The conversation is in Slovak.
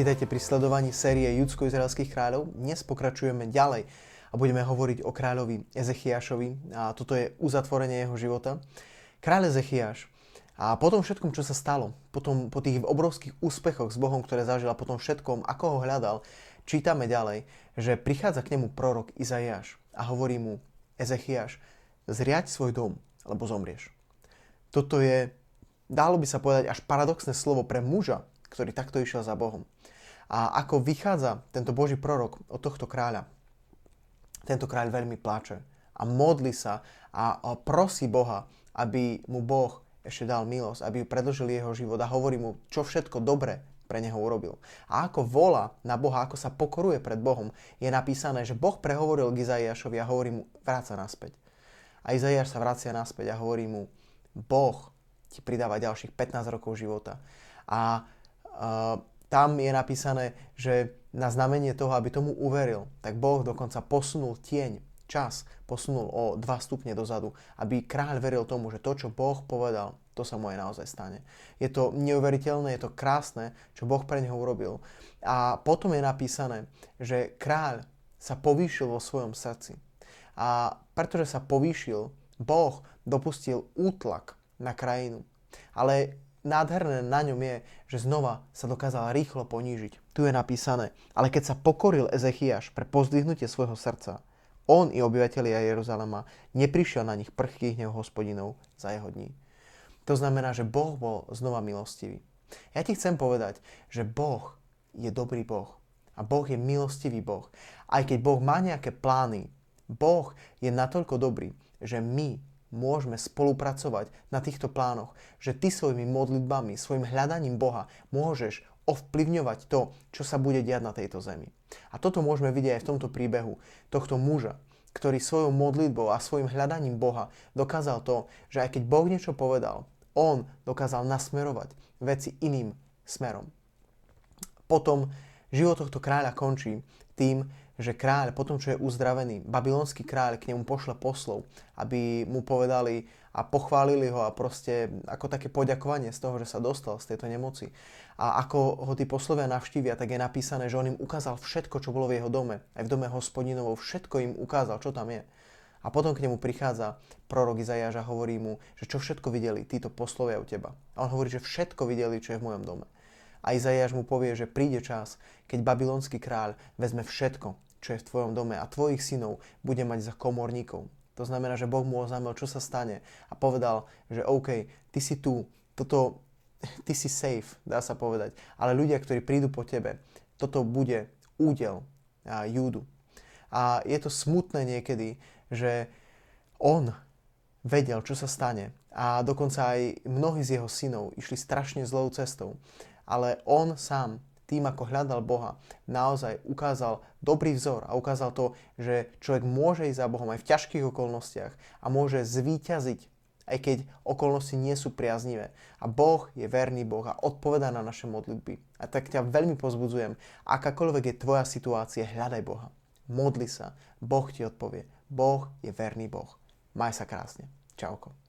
Vítajte pri sledovaní série judsko-izraelských kráľov. Dnes pokračujeme ďalej a budeme hovoriť o kráľovi Ezechiašovi a toto je uzatvorenie jeho života. Kráľ Ezechiaš a po tom všetkom, čo sa stalo, potom, po tých obrovských úspechoch s Bohom, ktoré zažil a po tom všetkom, ako ho hľadal, čítame ďalej, že prichádza k nemu prorok Izaiáš a hovorí mu Ezechiaš, zriaď svoj dom, alebo zomrieš. Toto je, dalo by sa povedať, až paradoxné slovo pre muža, ktorý takto išiel za Bohom. A ako vychádza tento Boží prorok od tohto kráľa, tento kráľ veľmi pláče a modli sa a prosí Boha, aby mu Boh ešte dal milosť, aby predlžil jeho život a hovorí mu, čo všetko dobre pre neho urobil. A ako volá na Boha, ako sa pokoruje pred Bohom, je napísané, že Boh prehovoril k Izaiášovi a hovorí mu, vráca naspäť. A Izaiáš sa vracia naspäť a hovorí mu, Boh ti pridáva ďalších 15 rokov života. A tam je napísané, že na znamenie toho, aby tomu uveril, tak Boh dokonca posunul tieň, čas, posunul o 2 stupne dozadu, aby kráľ veril tomu, že to, čo Boh povedal, to sa mu aj naozaj stane. Je to neuveriteľné, je to krásne, čo Boh pre neho urobil. A potom je napísané, že kráľ sa povýšil vo svojom srdci. A pretože sa povýšil, Boh dopustil útlak na krajinu. Ale nádherné na ňom je, že znova sa dokázal rýchlo ponížiť. Tu je napísané, ale keď sa pokoril Ezechiaš pre pozdvihnutie svojho srdca, on i obyvateľia Jeruzalema neprišiel na nich prchký hnev hospodinov za jeho dní. To znamená, že Boh bol znova milostivý. Ja ti chcem povedať, že Boh je dobrý Boh. A Boh je milostivý Boh. Aj keď Boh má nejaké plány, Boh je natoľko dobrý, že my môžeme spolupracovať na týchto plánoch, že ty svojimi modlitbami, svojim hľadaním Boha môžeš ovplyvňovať to, čo sa bude diať na tejto zemi. A toto môžeme vidieť aj v tomto príbehu tohto muža, ktorý svojou modlitbou a svojim hľadaním Boha dokázal to, že aj keď Boh niečo povedal, on dokázal nasmerovať veci iným smerom. Potom život tohto kráľa končí tým, že kráľ, potom čo je uzdravený, babylonský kráľ k nemu pošle poslov, aby mu povedali a pochválili ho a proste ako také poďakovanie z toho, že sa dostal z tejto nemoci. A ako ho tí poslovia navštívia, tak je napísané, že on im ukázal všetko, čo bolo v jeho dome. Aj v dome hospodinovou všetko im ukázal, čo tam je. A potom k nemu prichádza prorok Izajáš a hovorí mu, že čo všetko videli títo poslovia u teba. A on hovorí, že všetko videli, čo je v mojom dome. A Izajáš mu povie, že príde čas, keď babylonský kráľ vezme všetko, čo je v tvojom dome a tvojich synov bude mať za komorníkov. To znamená, že Boh mu oznámil, čo sa stane a povedal, že OK, ty si tu, toto, ty si safe, dá sa povedať, ale ľudia, ktorí prídu po tebe, toto bude údel a, Júdu. A je to smutné niekedy, že on vedel, čo sa stane a dokonca aj mnohí z jeho synov išli strašne zlou cestou. Ale on sám tým, ako hľadal Boha, naozaj ukázal dobrý vzor a ukázal to, že človek môže ísť za Bohom aj v ťažkých okolnostiach a môže zvíťaziť, aj keď okolnosti nie sú priaznivé. A Boh je verný Boh a odpovedá na naše modlitby. A tak ťa veľmi pozbudzujem, akákoľvek je tvoja situácia, hľadaj Boha. Modli sa, Boh ti odpovie. Boh je verný Boh. Maj sa krásne. Čauko.